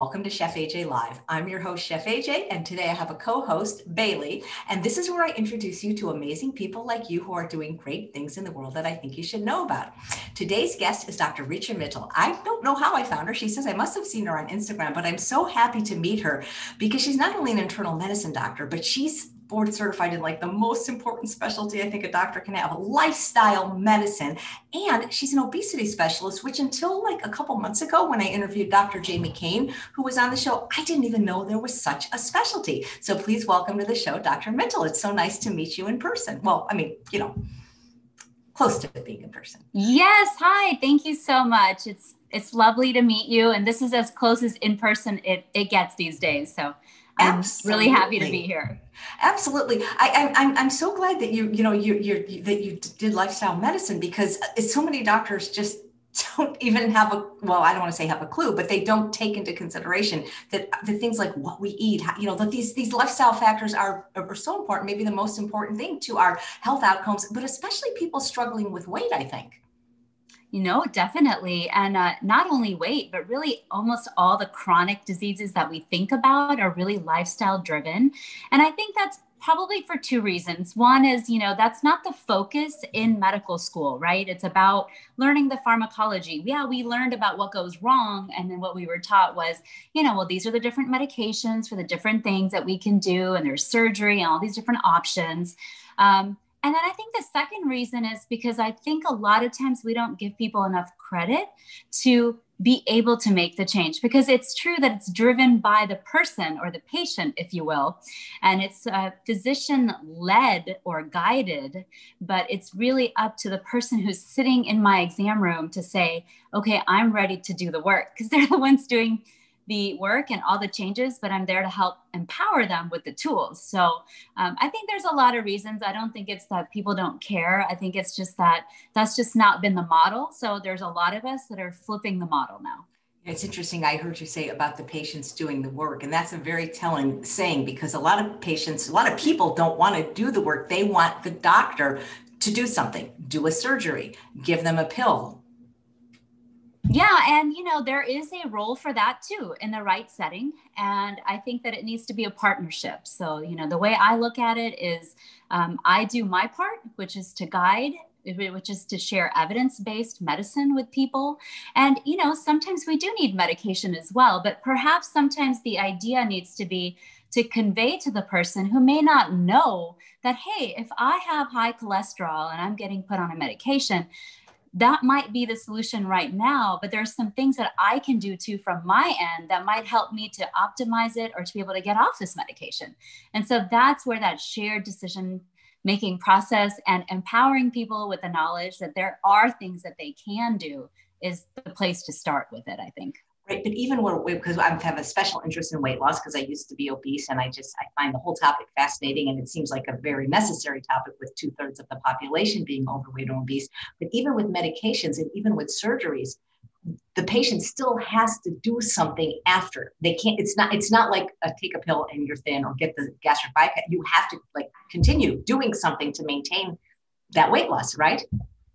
Welcome to Chef AJ Live. I'm your host, Chef AJ, and today I have a co host, Bailey. And this is where I introduce you to amazing people like you who are doing great things in the world that I think you should know about. Today's guest is Dr. Richa Mittal. I don't know how I found her. She says I must have seen her on Instagram, but I'm so happy to meet her because she's not only an internal medicine doctor, but she's board certified in like the most important specialty I think a doctor can have, lifestyle medicine. And she's an obesity specialist, which until like a couple months ago, when I interviewed Dr. Jamie Kane, who was on the show, I didn't even know there was such a specialty. So please welcome to the show, Dr. Mittal. It's so nice to meet you in person. Well, I mean, you know, close to being in person. Yes. Hi. Thank you so much. It's it's lovely to meet you. And this is as close as in person it, it gets these days. So I'm Absolutely. really happy to be here. Absolutely. I, I'm, I'm so glad that you, you know, you, you're, that you did lifestyle medicine because uh, so many doctors just don't even have a well i don't want to say have a clue but they don't take into consideration that uh, the things like what we eat you know that these these lifestyle factors are are so important maybe the most important thing to our health outcomes but especially people struggling with weight i think you know, definitely. And uh, not only weight, but really almost all the chronic diseases that we think about are really lifestyle driven. And I think that's probably for two reasons. One is, you know, that's not the focus in medical school, right? It's about learning the pharmacology. Yeah, we learned about what goes wrong. And then what we were taught was, you know, well, these are the different medications for the different things that we can do, and there's surgery and all these different options. Um, and then I think the second reason is because I think a lot of times we don't give people enough credit to be able to make the change because it's true that it's driven by the person or the patient, if you will, and it's uh, physician led or guided, but it's really up to the person who's sitting in my exam room to say, okay, I'm ready to do the work because they're the ones doing the work and all the changes, but I'm there to help empower them with the tools. So um, I think there's a lot of reasons. I don't think it's that people don't care. I think it's just that that's just not been the model. So there's a lot of us that are flipping the model now. It's interesting. I heard you say about the patients doing the work, and that's a very telling saying because a lot of patients, a lot of people don't want to do the work. They want the doctor to do something, do a surgery, give them a pill, yeah, and you know, there is a role for that too in the right setting. And I think that it needs to be a partnership. So, you know, the way I look at it is um, I do my part, which is to guide which is to share evidence-based medicine with people and you know sometimes we do need medication as well but perhaps sometimes the idea needs to be to convey to the person who may not know that hey if i have high cholesterol and i'm getting put on a medication that might be the solution right now but there's some things that i can do too from my end that might help me to optimize it or to be able to get off this medication. And so that's where that shared decision making process and empowering people with the knowledge that there are things that they can do is the place to start with it i think right? But even where, because I have a special interest in weight loss because I used to be obese and I just, I find the whole topic fascinating and it seems like a very necessary topic with two thirds of the population being overweight or obese. But even with medications and even with surgeries, the patient still has to do something after they can't it's not it's not like a take a pill and you're thin or get the gastric bypass you have to like continue doing something to maintain that weight loss right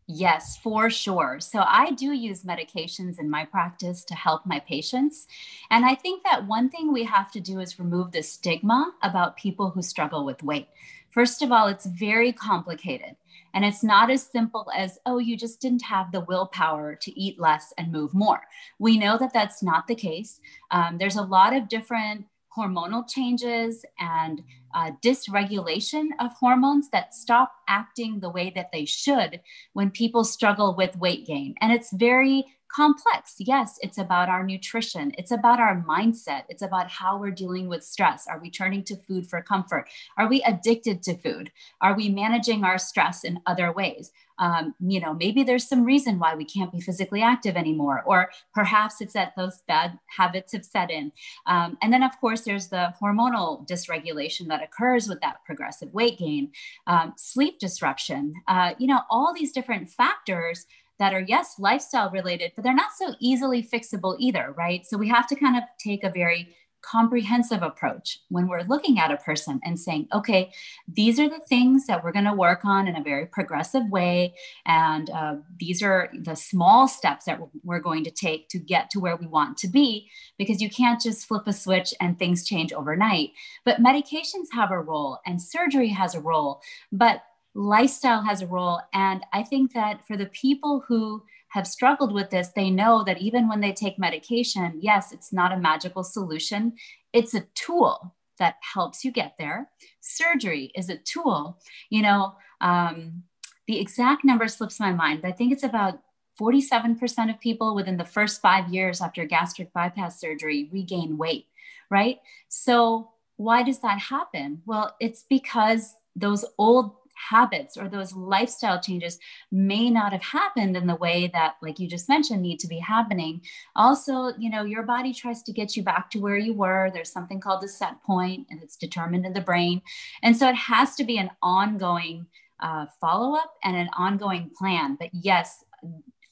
Yes, for sure. So I do use medications in my practice to help my patients. And I think that one thing we have to do is remove the stigma about people who struggle with weight. First of all, it's very complicated. And it's not as simple as, oh, you just didn't have the willpower to eat less and move more. We know that that's not the case. Um, there's a lot of different hormonal changes and uh, dysregulation of hormones that stop acting the way that they should when people struggle with weight gain. And it's very complex. Yes, it's about our nutrition, it's about our mindset, it's about how we're dealing with stress. Are we turning to food for comfort? Are we addicted to food? Are we managing our stress in other ways? Um, you know, maybe there's some reason why we can't be physically active anymore, or perhaps it's that those bad habits have set in. Um, and then, of course, there's the hormonal dysregulation that occurs with that progressive weight gain, um, sleep disruption, uh, you know, all these different factors that are, yes, lifestyle related, but they're not so easily fixable either, right? So we have to kind of take a very comprehensive approach when we're looking at a person and saying, okay, these are the things that we're going to work on in a very progressive way. And uh, these are the small steps that we're going to take to get to where we want to be, because you can't just flip a switch and things change overnight. But medications have a role and surgery has a role, but lifestyle has a role. And I think that for the people who have struggled with this, they know that even when they take medication, yes, it's not a magical solution. It's a tool that helps you get there. Surgery is a tool. You know, um, the exact number slips my mind, but I think it's about 47% of people within the first five years after gastric bypass surgery regain weight, right? So, why does that happen? Well, it's because those old habits or those lifestyle changes may not have happened in the way that like you just mentioned need to be happening. Also you know your body tries to get you back to where you were. There's something called the set point and it's determined in the brain. And so it has to be an ongoing uh, follow-up and an ongoing plan. But yes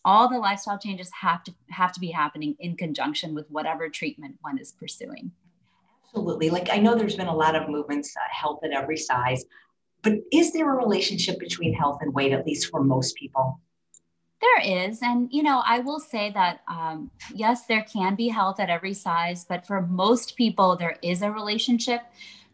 all the lifestyle changes have to have to be happening in conjunction with whatever treatment one is pursuing. Absolutely. Like i know there's been a lot of movements uh, health at every size but is there a relationship between health and weight, at least for most people? There is. And, you know, I will say that, um, yes, there can be health at every size, but for most people, there is a relationship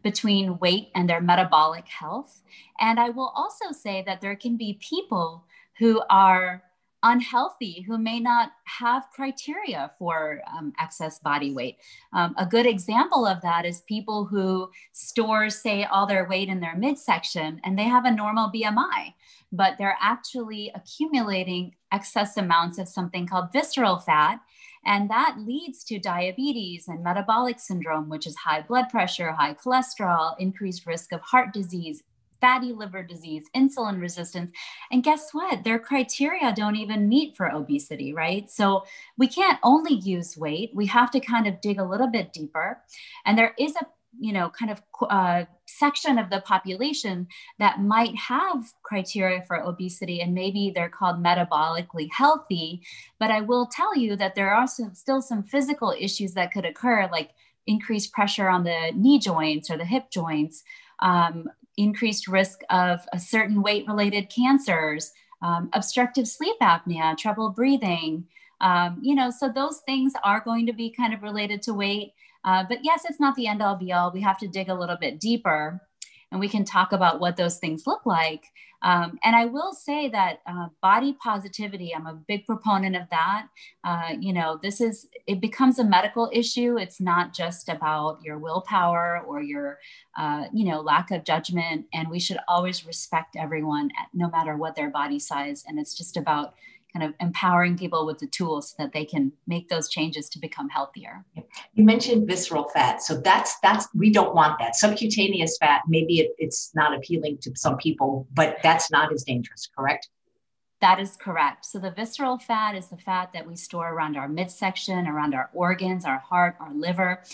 between weight and their metabolic health. And I will also say that there can be people who are unhealthy who may not have criteria for um, excess body weight. Um, a good example of that is people who store, say, all their weight in their midsection and they have a normal BMI, but they're actually accumulating excess amounts of something called visceral fat. And that leads to diabetes and metabolic syndrome, which is high blood pressure, high cholesterol, increased risk of heart disease, fatty liver disease, insulin resistance. And guess what? Their criteria don't even meet for obesity, right? So we can't only use weight. We have to kind of dig a little bit deeper. And there is a you know kind of uh, section of the population that might have criteria for obesity and maybe they're called metabolically healthy but i will tell you that there are some, still some physical issues that could occur like increased pressure on the knee joints or the hip joints um, increased risk of a certain weight related cancers, um, obstructive sleep apnea, trouble breathing. Um, you know, so those things are going to be kind of related to weight. Uh, but yes, it's not the end all be all. We have to dig a little bit deeper and we can talk about what those things look like. Um, and I will say that uh, body positivity, I'm a big proponent of that. Uh, you know, this is, it becomes a medical issue. It's not just about your willpower or your, uh, you know, lack of judgment. And we should always respect everyone, at, no matter what their body size. And it's just about kind of empowering people with the tools so that they can make those changes to become healthier. You mentioned visceral fat. So that's that's we don't want that. Subcutaneous fat, maybe it, it's not appealing to some people, but that's not as dangerous, correct? That is correct. So the visceral fat is the fat that we store around our midsection, around our organs, our heart, our liver.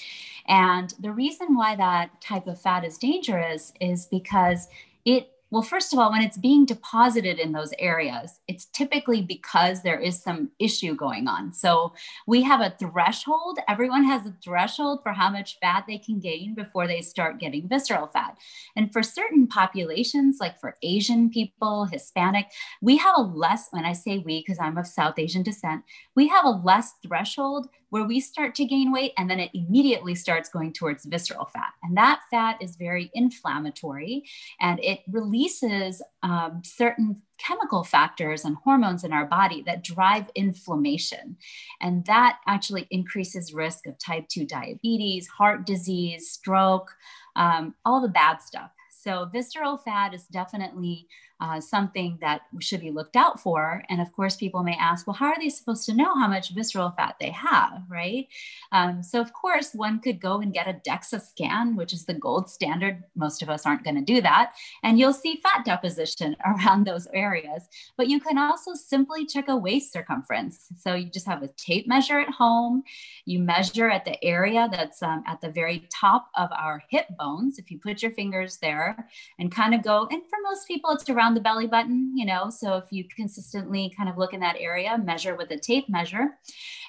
And the reason why that type of fat is dangerous is because it well, first of all, when it's being deposited in those areas, it's typically because there is some issue going on. So we have a threshold. Everyone has a threshold for how much fat they can gain before they start getting visceral fat. And for certain populations, like for Asian people, Hispanic, we have a less, when I say we, because I'm of South Asian descent, we have a less threshold where we start to gain weight and then it immediately starts going towards visceral fat. And that fat is very inflammatory and it releases um, certain chemical factors and hormones in our body that drive inflammation. And that actually increases risk of type 2 diabetes, heart disease, stroke, um, all the bad stuff. So, visceral fat is definitely uh, something that should be looked out for. And of course, people may ask, well, how are they supposed to know how much visceral fat they have, right? Um, so, of course, one could go and get a DEXA scan, which is the gold standard. Most of us aren't going to do that. And you'll see fat deposition around those areas. But you can also simply check a waist circumference. So, you just have a tape measure at home. You measure at the area that's um, at the very top of our hip bones. If you put your fingers there and kind of go, and for most people, it's around around the belly button, you know. So if you consistently kind of look in that area, measure with a tape measure.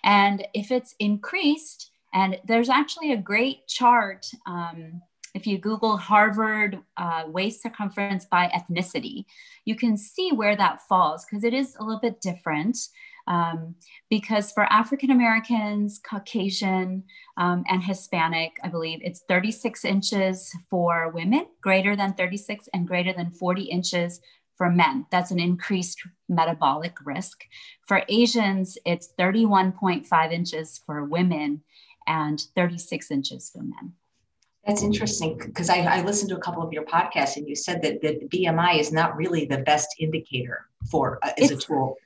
And if it's increased, And there's actually a great chart. Um, if you Google Harvard uh, waist circumference by ethnicity, you can see where that falls because it is a little bit different. Um, because for African Americans, Caucasian, um, and Hispanic, I believe it's 36 inches for women, greater than 36, and greater than 40 inches for men. That's an increased metabolic risk. For Asians, it's 31.5 inches for women and 36 inches for men. That's interesting because I, I, listened to a couple of your podcasts and you said that, that BMI is not really the best indicator for uh, as it's, a tool.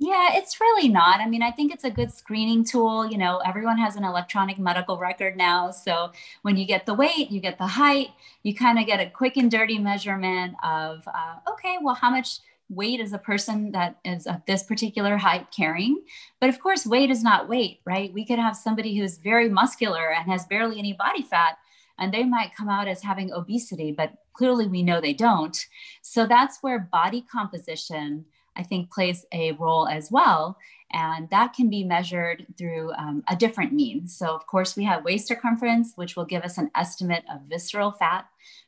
Yeah, it's really not. I mean, I think it's a good screening tool. You know, everyone has an electronic medical record now. So when you get the weight, you get the height, you kind of get a quick and dirty measurement of, uh, okay, well, how much weight is a person that is of this particular height carrying? But of course, weight is not weight, right? We could have somebody who's very muscular and has barely any body fat, and they might come out as having obesity, but clearly we know they don't. So that's where body composition I think plays a role as well. And that can be measured through um, a different means. So, of course, we have waist circumference, which will give us an estimate of visceral fat.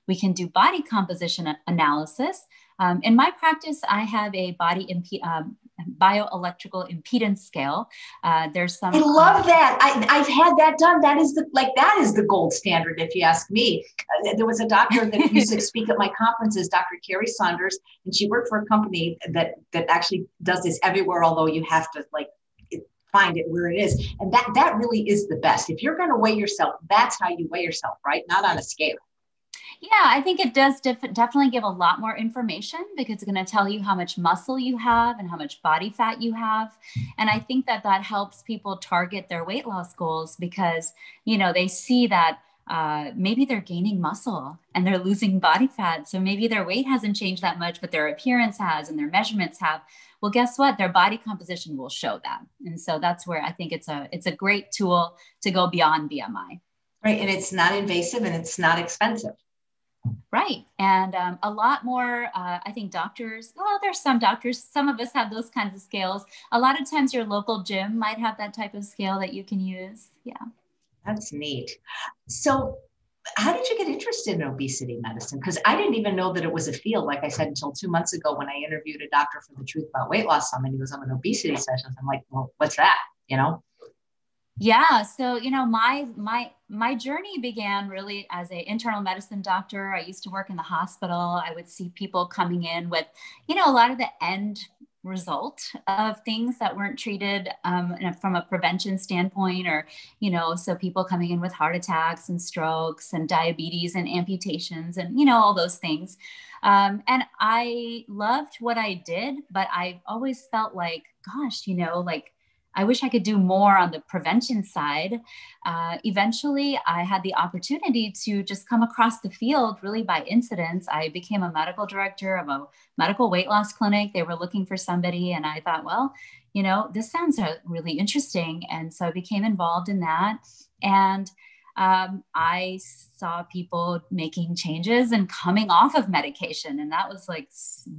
We can do body composition analysis. Um, in my practice, I have a body um, bioelectrical impedance scale. Uh, there's some. I love uh, that. I, have had that done. That is the like that is the gold standard, if you ask me. Uh, there was a doctor that used to speak at my conferences, Dr. Carrie Saunders, and she worked for a company that that actually does this everywhere. Although you have to like find it where it is, and that that really is the best. If you're going to weigh yourself, that's how you weigh yourself, right? Not on a scale. Yeah, I think it does def- definitely give a lot more information because it's going to tell you how much muscle you have and how much body fat you have. And I think that that helps people target their weight loss goals because, you know, they see that uh, maybe they're gaining muscle and they're losing body fat. So maybe their weight hasn't changed that much, but their appearance has and their measurements have. Well, guess what? Their body composition will show that. And so that's where I think it's a it's a great tool to go beyond BMI. Right, and it's not invasive and it's not expensive. Right. And um, a lot more, uh, I think doctors, well, there's some doctors, some of us have those kinds of scales. A lot of times your local gym might have that type of scale that you can use. Yeah. That's neat. So, how did you get interested in obesity medicine? Because I didn't even know that it was a field, like I said, until two months ago when I interviewed a doctor for the Truth About Weight Loss Summit. He was on an obesity session. I'm like, well, what's that? You know? Yeah so you know my my my journey began really as a internal medicine doctor. I used to work in the hospital. I would see people coming in with you know a lot of the end result of things that weren't treated um, from a prevention standpoint or you know so people coming in with heart attacks and strokes and diabetes and amputations and you know all those things. Um, and i loved what i did but i always felt like gosh you know like I wish I could do more on the prevention side. Uh, eventually, I had the opportunity to just come across the field really by incident. I became a medical director of a medical weight loss clinic. They were looking for somebody, and I thought, well, you know, this sounds uh, really interesting. And so I became involved in that. And um, I saw people making changes and coming off of medication. And that was like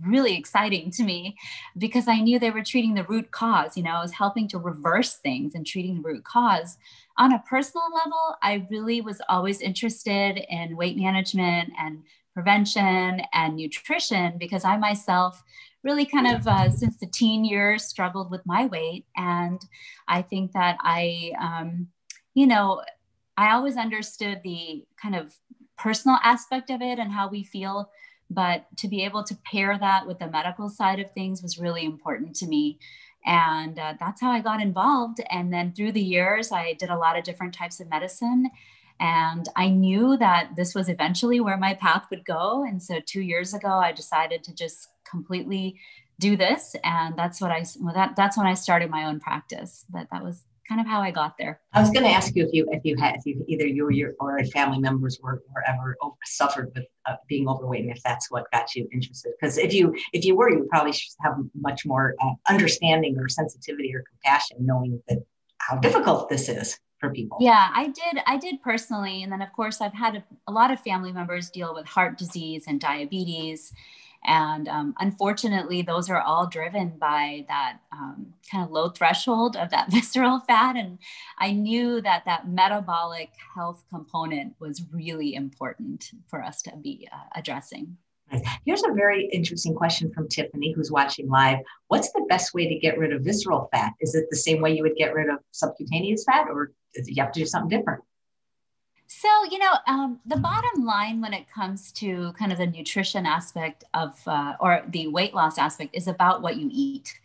really exciting to me because I knew they were treating the root cause. You know, I was helping to reverse things and treating the root cause. On a personal level, I really was always interested in weight management and prevention and nutrition because I myself really kind of uh, since the teen years struggled with my weight. And I think that I, um, you know, I always understood the kind of personal aspect of it and how we feel, but to be able to pair that with the medical side of things was really important to me. And uh, that's how I got involved. And then through the years, I did a lot of different types of medicine. And I knew that this was eventually where my path would go. And so two years ago, I decided to just completely do this. And that's what I, well, that, that's when I started my own practice. But that was kind of how I got there. I was going to ask you if you if you had if you either you or your or family members were, were ever suffered with uh, being overweight, and if that's what got you interested. Because if you if you were, you probably have much more uh, understanding or sensitivity or compassion, knowing that how difficult this is for people. Yeah, I did. I did personally, and then of course I've had a, a lot of family members deal with heart disease and diabetes And um, unfortunately, those are all driven by that um, kind of low threshold of that visceral fat. And I knew that that metabolic health component was really important for us to be uh, addressing. Here's a very interesting question from Tiffany, who's watching live. What's the best way to get rid of visceral fat? Is it the same way you would get rid of subcutaneous fat, or do you have to do something different? So, you know, um, the bottom line when it comes to kind of the nutrition aspect of, uh, or the weight loss aspect, is about what you eat.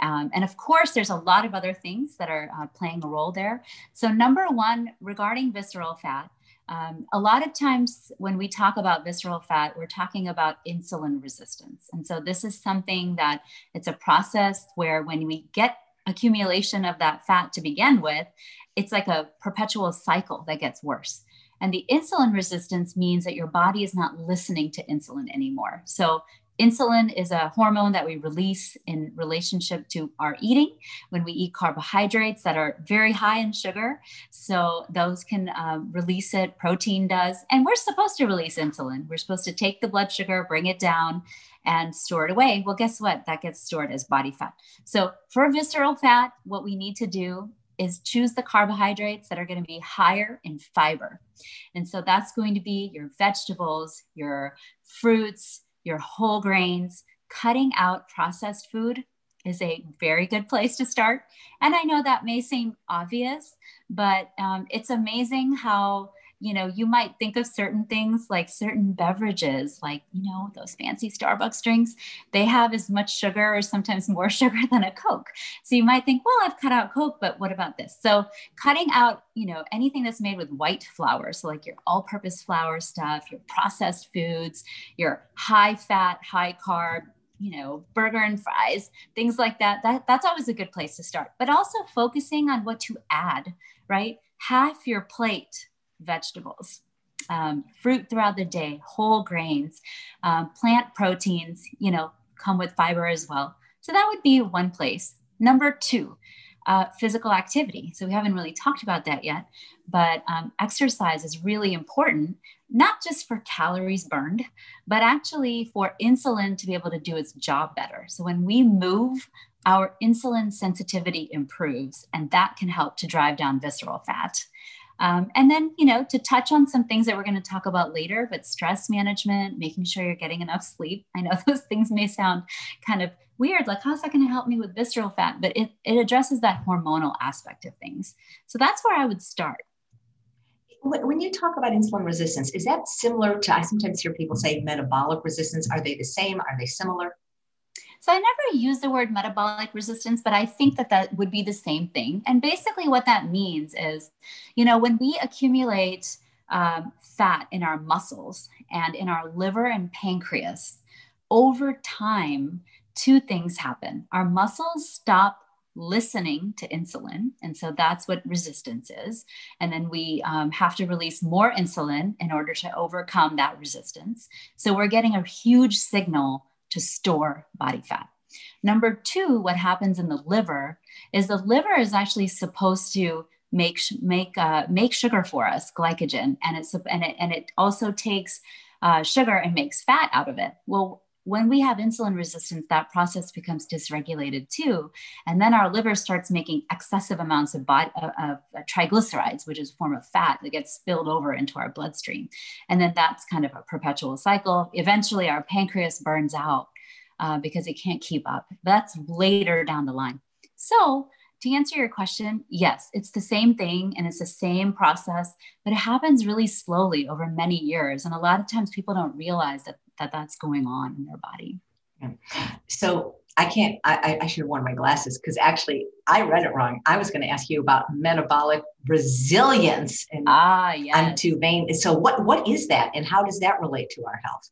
Um, and of course, there's a lot of other things that are uh, playing a role there. So, number one, regarding visceral fat, um, a lot of times when we talk about visceral fat, we're talking about insulin resistance. And so, this is something that it's a process where when we get accumulation of that fat to begin with, it's like a perpetual cycle that gets worse. And the insulin resistance means that your body is not listening to insulin anymore. So, insulin is a hormone that we release in relationship to our eating when we eat carbohydrates that are very high in sugar. So, those can um, release it, protein does. And we're supposed to release insulin. We're supposed to take the blood sugar, bring it down, and store it away. Well, guess what? That gets stored as body fat. So, for visceral fat, what we need to do is choose the carbohydrates that are going to be higher in fiber. And so that's going to be your vegetables, your fruits, your whole grains. Cutting out processed food is a very good place to start. And I know that may seem obvious, but um, it's amazing how you know, you might think of certain things like certain beverages, like, you know, those fancy Starbucks drinks, they have as much sugar or sometimes more sugar than a Coke. So you might think, well, I've cut out Coke, but what about this? So cutting out, you know, anything that's made with white flour, so like your all purpose flour stuff, your processed foods, your high fat, high carb, you know burger and fries things like that that that's always a good place to start but also focusing on what to add right half your plate vegetables, um, fruit throughout the day, whole grains, um, plant proteins, you know, come with fiber as well. So that would be one place. Number two, uh, physical activity. So we haven't really talked about that yet, but um, exercise is really important, not just for calories burned, but actually for insulin to be able to do its job better. So when we move, our insulin sensitivity improves, and that can help to drive down visceral fat. Um, and then, you know, to touch on some things that we're going to talk about later, but stress management, making sure you're getting enough sleep. I know those things may sound kind of weird, like, how's that going to help me with visceral fat? But it, it addresses that hormonal aspect of things. So that's where I would start. When you talk about insulin resistance, is that similar to, I sometimes hear people say metabolic resistance. Are they the same? Are they similar? So I never use the word metabolic resistance, but I think that that would be the same thing. And basically, what that means is, you know, when we accumulate um, fat in our muscles and in our liver and pancreas, over time, two things happen. Our muscles stop listening to insulin. And so that's what resistance is. And then we um, have to release more insulin in order to overcome that resistance. So we're getting a huge signal to store body fat. Number two, what happens in the liver is the liver is actually supposed to make make uh, make sugar for us, glycogen, and it's and it and it also takes uh, sugar and makes fat out of it. Well, when we have insulin resistance, that process becomes dysregulated too, and then our liver starts making excessive amounts of, body, uh, of uh, triglycerides, which is a form of fat that gets spilled over into our bloodstream, and then that's kind of a perpetual cycle. Eventually, our pancreas burns out uh, because it can't keep up. That's later down the line. So, to answer your question, yes, it's the same thing and it's the same process, but it happens really slowly over many years. And a lot of times people don't realize that, that that's going on in their body. So I can't, I, I should have worn my glasses because actually I read it wrong. I was going to ask you about metabolic resilience. And ah, yes. I'm too vain. So what, what is that and how does that relate to our health?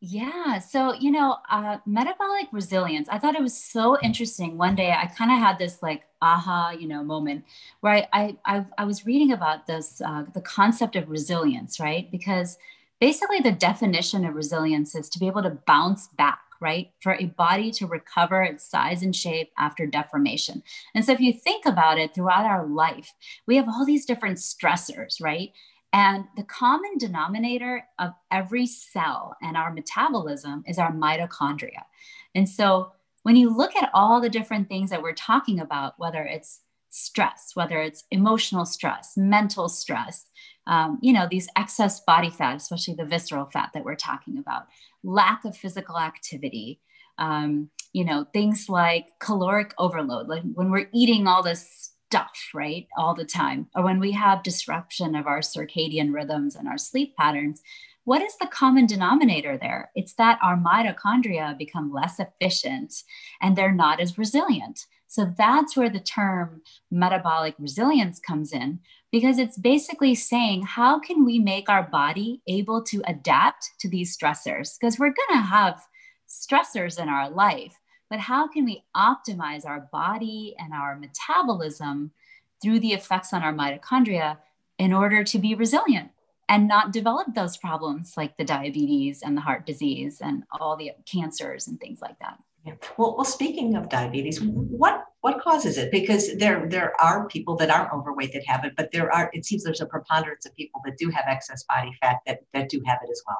Yeah. So, you know, uh, metabolic resilience, I thought it was so interesting. One day I kind of had this like aha, you know, moment where I, I, I, I was reading about this, uh, the concept of resilience, right? Because basically the definition of resilience is to be able to bounce back right? For a body to recover its size and shape after deformation. And so, if you think about it throughout our life, we have all these different stressors, right? And the common denominator of every cell and our metabolism is our mitochondria. And so when you look at all the different things that we're talking about, whether it's stress, whether it's emotional stress, mental stress, um, you know, these excess body fat, especially the visceral fat that we're talking about, lack of physical activity, um, you know, things like caloric overload, like when we're eating all this stuff, right, all the time, or when we have disruption of our circadian rhythms and our sleep patterns, what is the common denominator there? It's that our mitochondria become less efficient and they're not as resilient. So that's where the term metabolic resilience comes in, because it's basically saying, how can we make our body able to adapt to these stressors? Because we're going to have stressors in our life, but how can we optimize our body and our metabolism through the effects on our mitochondria in order to be resilient? and not develop those problems like the diabetes and the heart disease and all the cancers and things like that. Well, well, speaking of diabetes, what what causes it? Because there there are people that aren't overweight that have it, but there are it seems there's a preponderance of people that do have excess body fat that that do have it as well.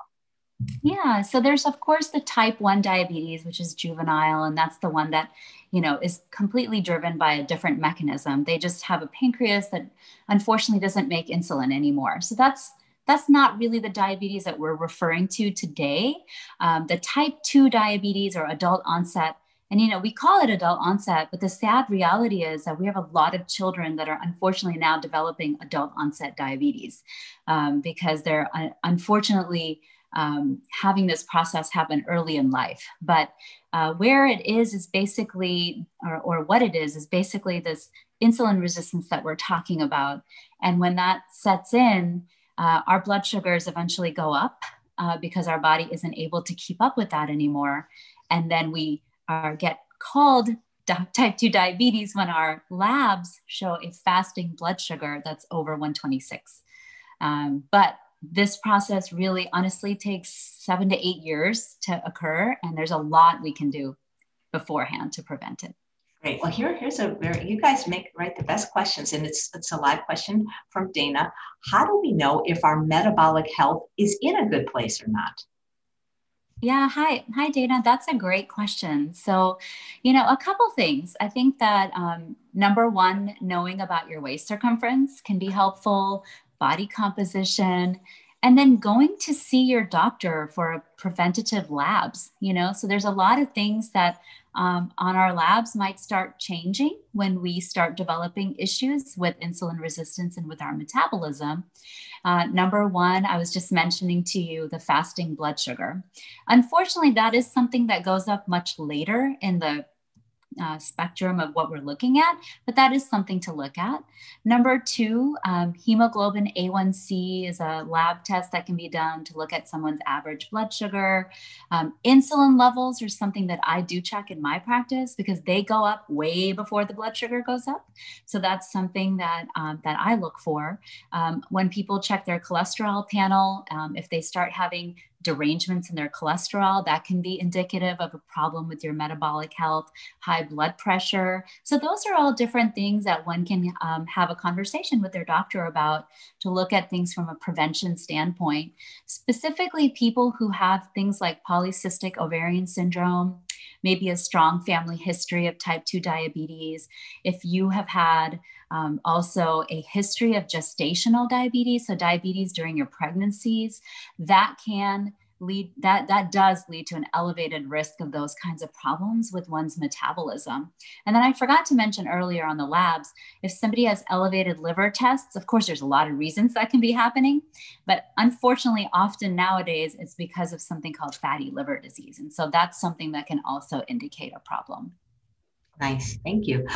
Yeah, so there's of course the type 1 diabetes which is juvenile and that's the one that, you know, is completely driven by a different mechanism. They just have a pancreas that unfortunately doesn't make insulin anymore. So that's that's not really the diabetes that we're referring to today. Um, the type 2 diabetes or adult onset, and you know, we call it adult onset, but the sad reality is that we have a lot of children that are unfortunately now developing adult onset diabetes um, because they're uh, unfortunately um, having this process happen early in life. But uh, where it is is basically, or, or what it is, is basically this insulin resistance that we're talking about. And when that sets in, uh, our blood sugars eventually go up uh, because our body isn't able to keep up with that anymore. And then we are, get called type 2 diabetes when our labs show a fasting blood sugar that's over 126. Um, but this process really honestly takes seven to eight years to occur, and there's a lot we can do beforehand to prevent it. Great. Well, here, here's a very, you guys make, right, the best questions. And it's, it's a live question from Dana. How do we know if our metabolic health is in a good place or not? Yeah, hi, hi, Dana. That's a great question. So, you know, a couple things. I think that um, number one, knowing about your waist circumference can be helpful, body composition, and then going to see your doctor for preventative labs. You know, so there's a lot of things that um, on our labs might start changing when we start developing issues with insulin resistance and with our metabolism. Uh, number one, I was just mentioning to you the fasting blood sugar. Unfortunately, that is something that goes up much later in the uh, spectrum of what we're looking at, but that is something to look at. Number two, um, hemoglobin A1C is a lab test that can be done to look at someone's average blood sugar. Um, insulin levels are something that I do check in my practice because they go up way before the blood sugar goes up. So that's something that um, that I look for um, when people check their cholesterol panel. Um, if they start having derangements in their cholesterol, that can be indicative of a problem with your metabolic health, high blood pressure. So, those are all different things that one can um, have a conversation with their doctor about to look at things from a prevention standpoint. Specifically, people who have things like polycystic ovarian syndrome, maybe a strong family history of type 2 diabetes, if you have had um, also a history of gestational diabetes, so diabetes during your pregnancies, that can lead that that does lead to an elevated risk of those kinds of problems with one's metabolism. And then i forgot to mention earlier on the labs if somebody has elevated liver tests of course there's a lot of reasons that can be happening but unfortunately often nowadays it's because of something called fatty liver disease. And so that's something that can also indicate a problem Nice, thank you.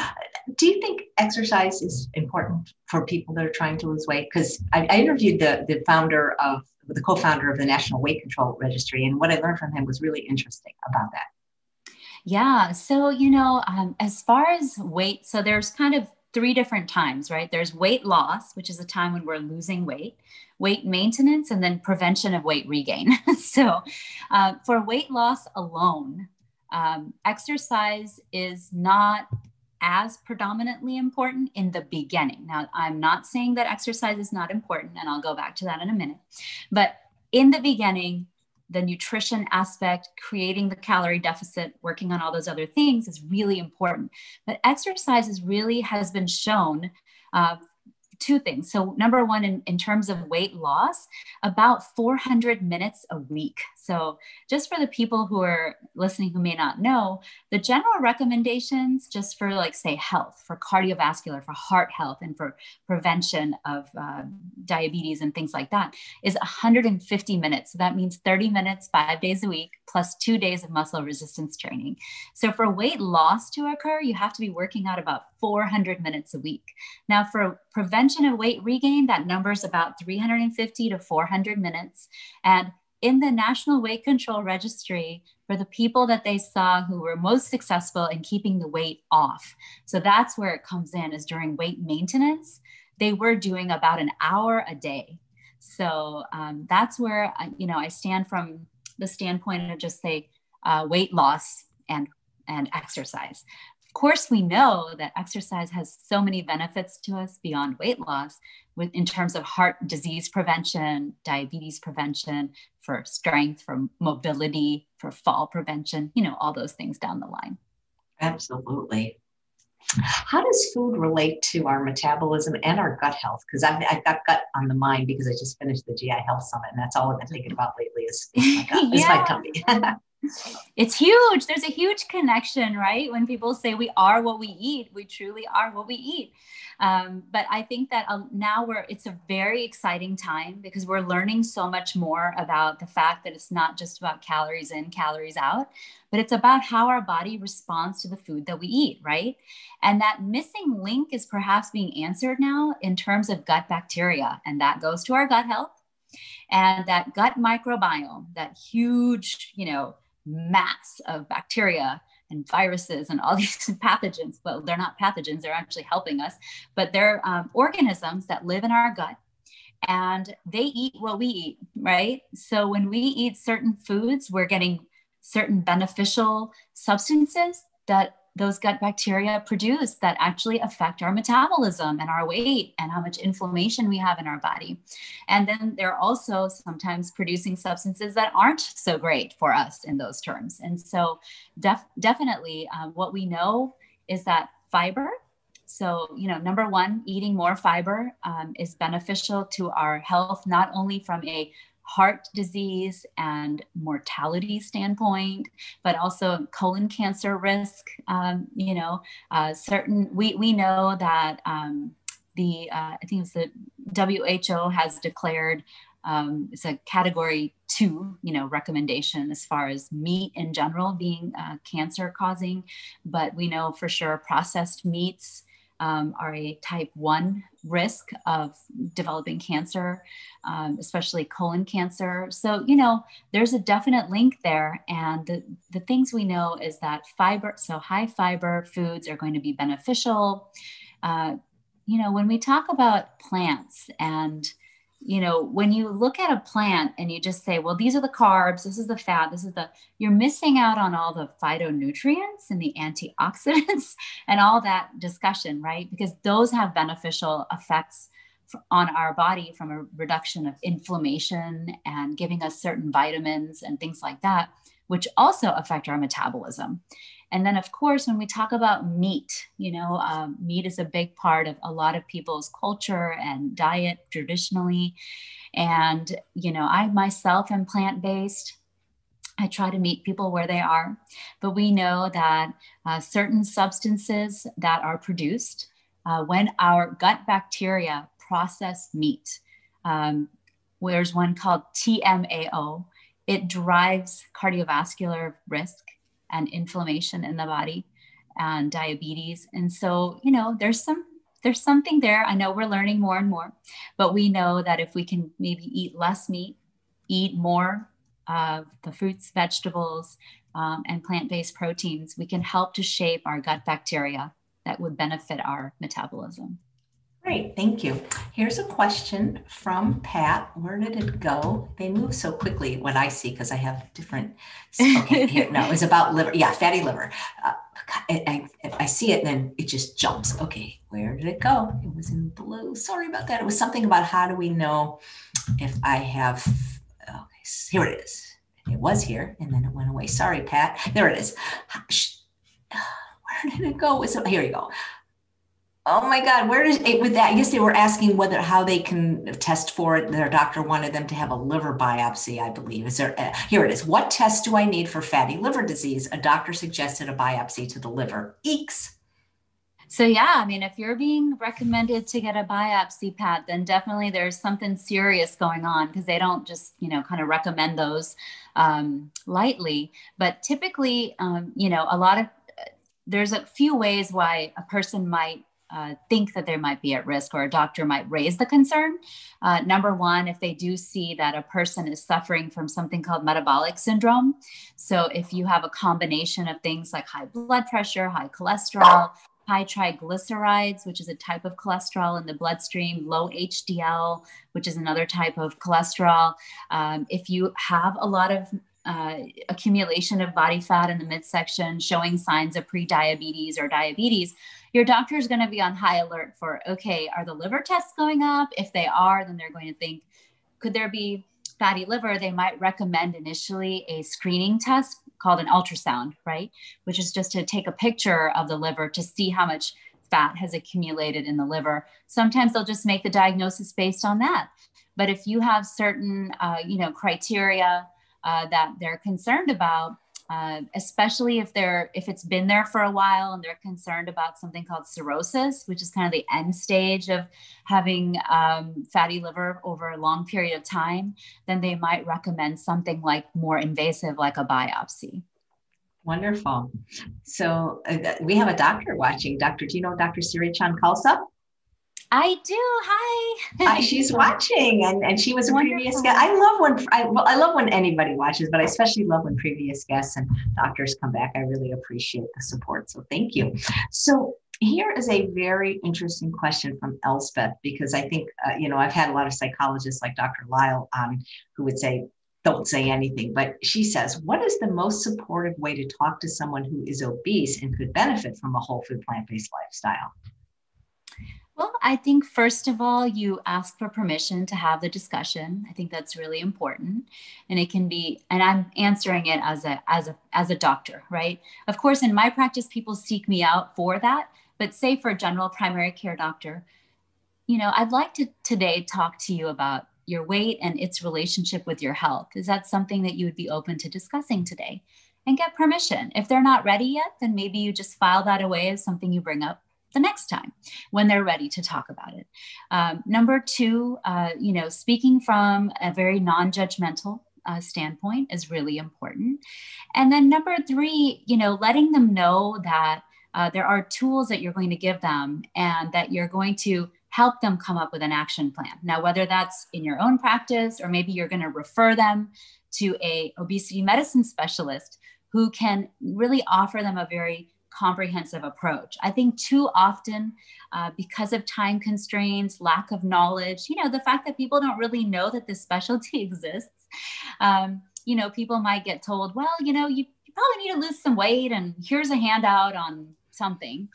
Do you think exercise is important for people that are trying to lose weight? Because I, I, interviewed the the founder of the co-founder of the National Weight Control Registry, and what I learned from him was really interesting about that. Yeah, so you know, um, as far as weight, so there's kind of three different times, right? There's weight loss, which is a time when we're losing weight, weight maintenance, and then prevention of weight regain. so, uh, for weight loss alone, um, exercise is not as predominantly important in the beginning. Now, I'm not saying that exercise is not important, and I'll go back to that in a minute. But in the beginning, the nutrition aspect, creating the calorie deficit, working on all those other things is really important. But exercise is really has been shown uh, two things. So, number one, in, in terms of weight loss, about 400 minutes a week. So, just for the people who are listening who may not know, the general recommendations, just for like, say, health, for cardiovascular, for heart health, and for prevention of uh, diabetes and things like that, is 150 minutes. So, that means 30 minutes, five days a week, plus two days of muscle resistance training. So, for weight loss to occur, you have to be working out about 400 minutes a week. Now, for prevention of weight regain, that number is about 350 to 400 minutes. And in the National Weight Control Registry, for the people that they saw who were most successful in keeping the weight off. So that's where it comes in, is during weight maintenance, they were doing about an hour a day. So um, that's where, you know, I stand from the standpoint of just say uh, weight loss and and exercise. Of course, we know that exercise has so many benefits to us beyond weight loss with, in terms of heart disease prevention, diabetes prevention, for strength, for mobility, for fall prevention, you know, all those things down the line. Absolutely. How does food relate to our metabolism and our gut health? Because I've, I've, got gut on the mind because I just finished the GI Health Summit, and that's all I've been thinking about lately is, my gut, yeah. is my tummy. it's huge. There's a huge connection, right? When people say we are what we eat, we truly are what we eat. Um, but I think that um, now we're, it's a very exciting time because we're learning so much more about the fact that it's not just about calories in, calories out, but it's about how our body responds to the food that we eat, right? And that missing link is perhaps being answered now in terms of gut bacteria. And that goes to our gut health. And that gut microbiome, that huge, you know, mass of bacteria and viruses and all these pathogens. Well, they're not pathogens, they're actually helping us, but they're um, organisms that live in our gut and they eat what we eat, right? So when we eat certain foods, we're getting certain beneficial substances that those gut bacteria produce that actually affect our metabolism and our weight and how much inflammation we have in our body. And then they're also sometimes producing substances that aren't so great for us in those terms. And so, def- definitely, um, what we know is that fiber. So, you know, number one, eating more fiber um, is beneficial to our health, not only from a heart disease and mortality standpoint, but also colon cancer risk. Um, you know, uh, certain we we know that um, the uh, I think it's the WHO has declared um, it's a category two, you know, recommendation as far as meat in general being uh, cancer causing, but we know for sure processed meats um, are a type 1 risk of developing cancer, um, especially colon cancer. So, you know, there's a definite link there. And the, the things we know is that fiber, so high fiber foods are going to be beneficial. Uh, you know, when we talk about plants and you know, when you look at a plant and you just say, well, these are the carbs, this is the fat, this is the, you're missing out on all the phytonutrients and the antioxidants and all that discussion, right? Because those have beneficial effects on our body from a reduction of inflammation and giving us certain vitamins and things like that, which also affect our metabolism. And then, of course, when we talk about meat, you know, um, meat is a big part of a lot of people's culture and diet traditionally. And, you know, I myself am plant based. I try to meet people where they are, but we know that uh, certain substances that are produced uh, when our gut bacteria process meat, um, there's one called TMAO, it drives cardiovascular risk and inflammation in the body and diabetes. And so, you know, there's some there's something there. I know we're learning more and more, but we know that if we can maybe eat less meat, eat more of the fruits, vegetables, um, and plant-based proteins, we can help to shape our gut bacteria that would benefit our metabolism. Great, thank you. Here's a question from Pat. Where did it go? They move so quickly, what I see, because I have different. Okay, here, no, it was about liver. Yeah, fatty liver. Uh, I, I, I, see it and then it just jumps. Okay, where did it go? It was in blue. Sorry about that. It was something about how do we know if I have. Okay, here it is. It was here and then it went away. Sorry, Pat. There it is. Where did it go? So, here you go. Oh my God, where is it with that? I guess they were asking whether how they can test for it. Their doctor wanted them to have a liver biopsy, I believe. Is there uh, here it is. What test do I need for fatty liver disease? A doctor suggested a biopsy to the liver. Eeks. So yeah, I mean, if you're being recommended to get a biopsy, Pat, then definitely there's something serious going on because they don't just, you know, kind of recommend those um, lightly. But typically, um, you know, a lot of there's a few ways why a person might uh, think that they might be at risk or a doctor might raise the concern. Uh, number one, if they do see that a person is suffering from something called metabolic syndrome. So, if you have a combination of things like high blood pressure, high cholesterol, high triglycerides, which is a type of cholesterol in the bloodstream, low HDL, which is another type of cholesterol. Um, if you have a lot of uh, accumulation of body fat in the midsection showing signs of prediabetes or diabetes, your doctor is going to be on high alert for okay, are the liver tests going up? If they are, then they're going to think, could there be fatty liver? They might recommend initially a screening test called an ultrasound, right? Which is just to take a picture of the liver to see how much fat has accumulated in the liver. Sometimes they'll just make the diagnosis based on that. But if you have certain, uh, you know, criteria uh, that they're concerned about, uh, especially if they're if it's been there for a while and they're concerned about something called cirrhosis, which is kind of the end stage of having um, fatty liver over a long period of time, then they might recommend something like more invasive, like a biopsy. Wonderful. So uh, we have a doctor watching. Doctor, do you know Dr. Siri Chand Khalsa? I do. Hi. Hi. She's watching, and, and she was a Wonderful. previous guest. I love when I well, I love when anybody watches, but I especially love when previous guests and doctors come back. I really appreciate the support. So thank you. So here is a very interesting question from Elspeth because I think uh, you know I've had a lot of psychologists like Dr. Lisle on who would say don't say anything. But she says, what is the most supportive way to talk to someone who is obese and could benefit from a whole food plant based lifestyle? Well, I think first of all, you ask for permission to have the discussion. I think that's really important, and it can be. And I'm answering it as a as a as a doctor, right? Of course, in my practice, people seek me out for that. But say for a general primary care doctor, you know, I'd like to today talk to you about your weight and its relationship with your health. Is that something that you would be open to discussing today? And get permission. If they're not ready yet, then maybe you just file that away as something you bring up the next time when they're ready to talk about it. Um, number two, uh, you know, speaking from a very non judgmental uh, standpoint is really important. And then number three, you know, letting them know that uh, there are tools that you're going to give them and that you're going to help them come up with an action plan. Now, whether that's in your own practice or maybe you're going to refer them to a obesity medicine specialist who can really offer them a very comprehensive approach. I think too often, uh, because of time constraints, lack of knowledge, you know, the fact that people don't really know that this specialty exists, um, you know, people might get told, well, you know, you, you probably need to lose some weight and here's a handout on something,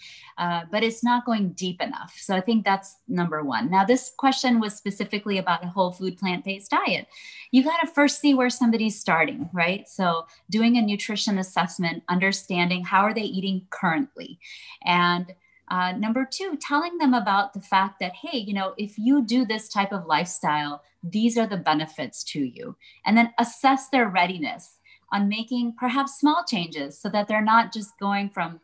uh, but it's not going deep enough. So I think that's number one. Now, this question was specifically about a whole food plant based diet. You got to first see where somebody's starting, right? So doing a nutrition assessment, understanding how are they eating currently, and uh, number two, telling them about the fact that, hey, you know, if you do this type of lifestyle, these are the benefits to you. And then assess their readiness on making perhaps small changes so that they're not just going from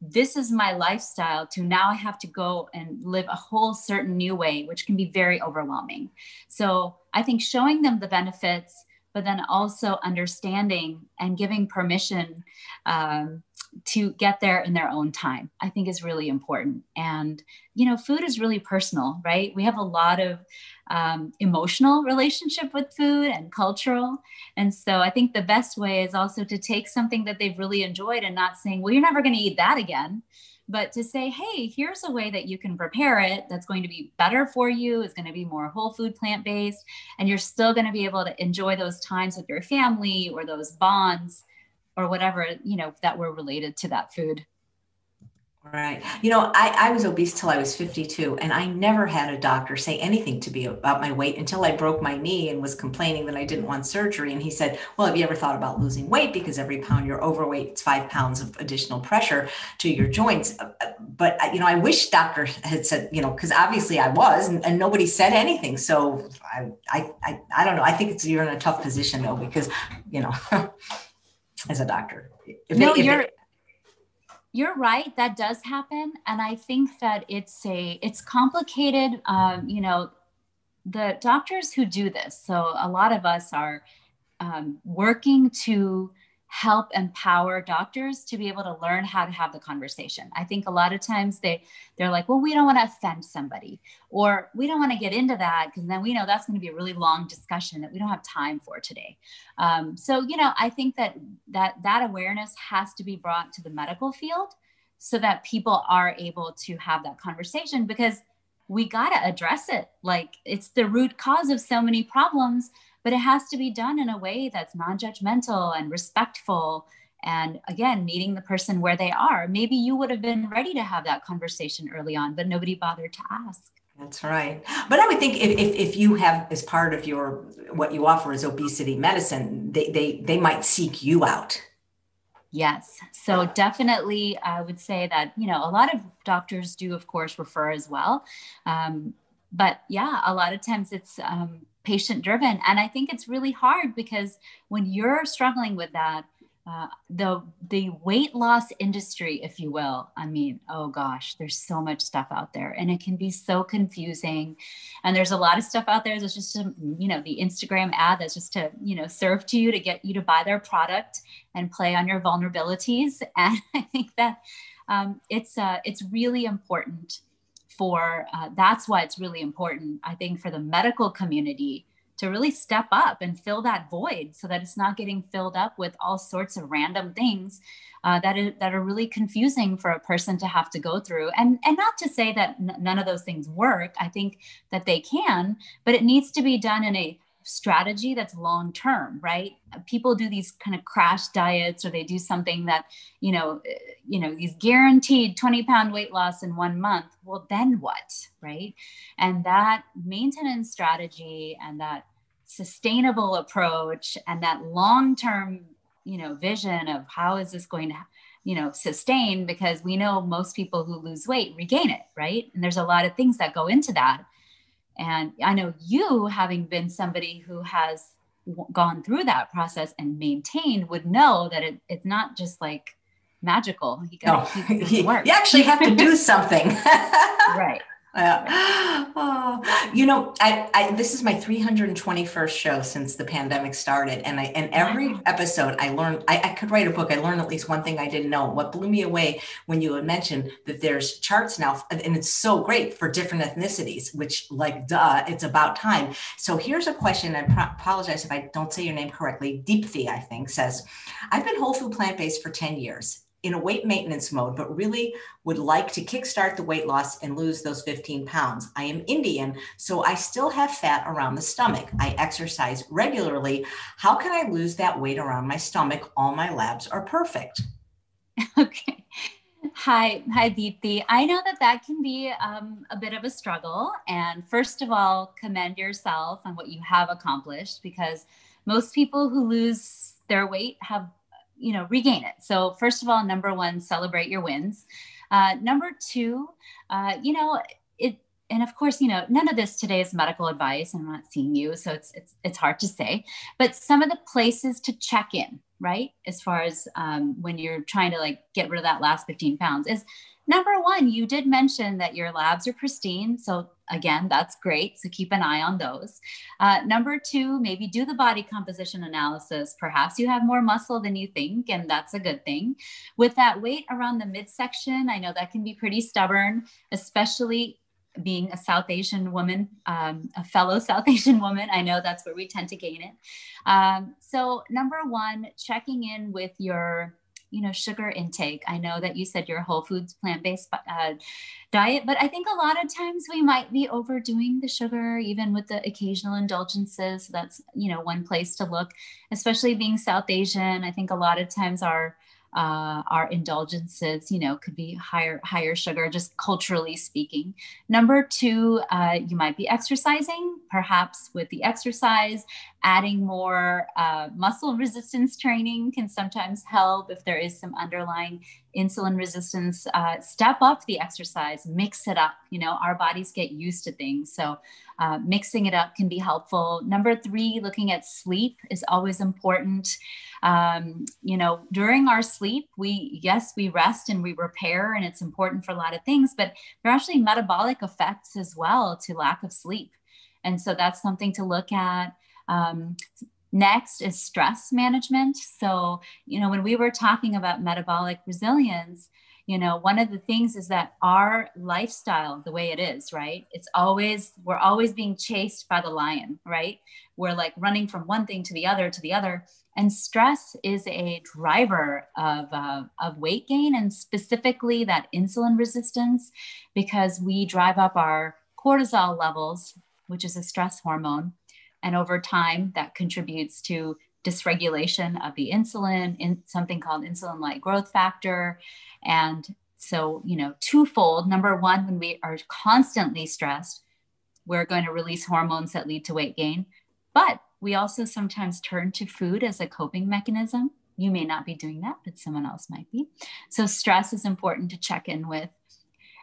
this is my lifestyle to now I have to go and live a whole certain new way, which can be very overwhelming. So I think showing them the benefits, but then also understanding and giving permission um, to get there in their own time, I think is really important. And, you know, food is really personal, right? We have a lot of um, emotional relationship with food and cultural. And so I think the best way is also to take something that they've really enjoyed and not saying, well, you're never going to eat that again, but to say, hey, here's a way that you can prepare it that's going to be better for you, it's going to be more whole food, plant based, and you're still going to be able to enjoy those times with your family or those bonds or whatever, you know, that were related to that food. Right. You know, I, I was obese till I was 52, and I never had a doctor say anything to me about my weight until I broke my knee and was complaining that I didn't want surgery. And he said, Well, have you ever thought about losing weight? Because every pound you're overweight, it's five pounds of additional pressure to your joints. Uh, uh, but, uh, you know, I wish doctor had said, you know, because obviously I was, and, and, nobody said anything. So I, I, I, I don't know. I think it's you're in a tough position, though, because, you know, as a doctor. If no, you're. It, you're right that does happen and i think that it's a it's complicated um, you know the doctors who do this so a lot of us are um, working to help empower doctors to be able to learn how to have the conversation. I think a lot of times they they're like, well, we don't want to offend somebody, or we don't want to get into that because then we know that's going to be a really long discussion that we don't have time for today. Um, so you know, I think that that that awareness has to be brought to the medical field so that people are able to have that conversation because we got to address it. Like it's the root cause of so many problems but it has to be done in a way that's non-judgmental and respectful and again meeting the person where they are maybe you would have been ready to have that conversation early on but nobody bothered to ask that's right but i would think if, if, if you have as part of your what you offer is obesity medicine they, they they might seek you out Yes. So definitely, I would say that, you know, a lot of doctors do, of course, refer as well. Um, but yeah, a lot of times it's um, patient driven. And I think it's really hard because when you're struggling with that, uh, the the weight loss industry, if you will, I mean, oh gosh, there's so much stuff out there, and it can be so confusing. And there's a lot of stuff out there that's just, you know, the Instagram ad that's just to, you know, serve to you to get you to buy their product and play on your vulnerabilities. And I think that um, it's uh, it's really important for uh, that's why it's really important i think for the medical community to really step up and fill that void so that it's not getting filled up with all sorts of random things uh, that, is, that are really confusing for a person to have to go through. And and not to say that n- none of those things work i think that they can but it needs to be done in a strategy that's long term right? People do these kind of crash diets or they do something that you know eh, you know these guaranteed 20 pound weight loss in one month. Well then what right? And that maintenance strategy and that sustainable approach and that long term you know vision of how is this going to you know sustain because we know most people who lose weight regain it right? And there's a lot of things that go into that and I know you, having been somebody who has gone through that process and maintained, would know that it, it's not just like magical. You, gotta no, you, you actually have to do something. right. Yeah. Oh, you know, I, I this is my 321st show since the pandemic started, and I and every episode I learned I, I could write a book. I learned at least one thing I didn't know. What blew me away when you had mentioned that there's charts now, and it's so great for different ethnicities. Which, like, duh, it's about time. So here's a question. I pro- apologize if I don't say your name correctly. Deepthi, I think, says, "I've been whole food plant based for 10 years in a weight maintenance mode, but really would like to kickstart the weight loss and lose those 15 pounds. I am Indian, so I still have fat around the stomach. I exercise regularly. How can I lose that weight around my stomach? All my labs are perfect. Okay. Hi, hi, Deepthi. I know that that can be um, a bit of a struggle. And first of all, commend yourself on what you have accomplished because most people who lose their weight have you know regain it. So first of all number one celebrate your wins. Uh, number two uh, you know it and of course you know none of this today is medical advice. I'm not seeing you so it's it's it's hard to say. But some of the places to check in right as far as um, when you're trying to like get rid of that last 15 pounds is number one you did mention that your labs are pristine so again that's great so keep an eye on those. Uh, number two maybe do the body composition analysis. Perhaps you have more muscle than you think and that's a good thing. With that weight around the midsection i know that can be pretty stubborn especially being a South Asian woman, um, a fellow South Asian woman, I know that's where we tend to gain it. Um, so, number one, checking in with your you know sugar intake. I know that you said you're whole foods plant-based uh, diet but i think a lot of times we might be overdoing the sugar even with the occasional indulgences. So that's you know one place to look especially being south asian. I think a lot of times our uh, our indulgences, you know, could be higher higher sugar, just culturally speaking. Number two, uh, you might be exercising, perhaps with the exercise, adding more uh, muscle resistance training can sometimes help if there is some underlying insulin resistance. Uh, step up the exercise, mix it up. You know, our bodies get used to things, so uh, mixing it up can be helpful. Number three, looking at sleep is always important. Um, you know, during our sleep, we, yes, we rest and we repair, and it's important for a lot of things, but there are actually metabolic effects as well to lack of sleep. And so that's something to look at. Um, Next is stress management. So, you know, when we were talking about metabolic resilience, you know one of the things is that our lifestyle the way it is right? It's always we're always being chased by the lion right? We're like running from one thing to the other to the other. And stress is a driver of, uh, of weight gain and specifically that insulin resistance because we drive up our cortisol levels which is a stress hormone and over time that contributes to dysregulation of the insulin in something called insulin like growth factor. And so you know twofold. Number one when we are constantly stressed we're going to release hormones that lead to weight gain. But we also sometimes turn to food as a coping mechanism. You may not be doing that but someone else might be. So stress is important to check in with.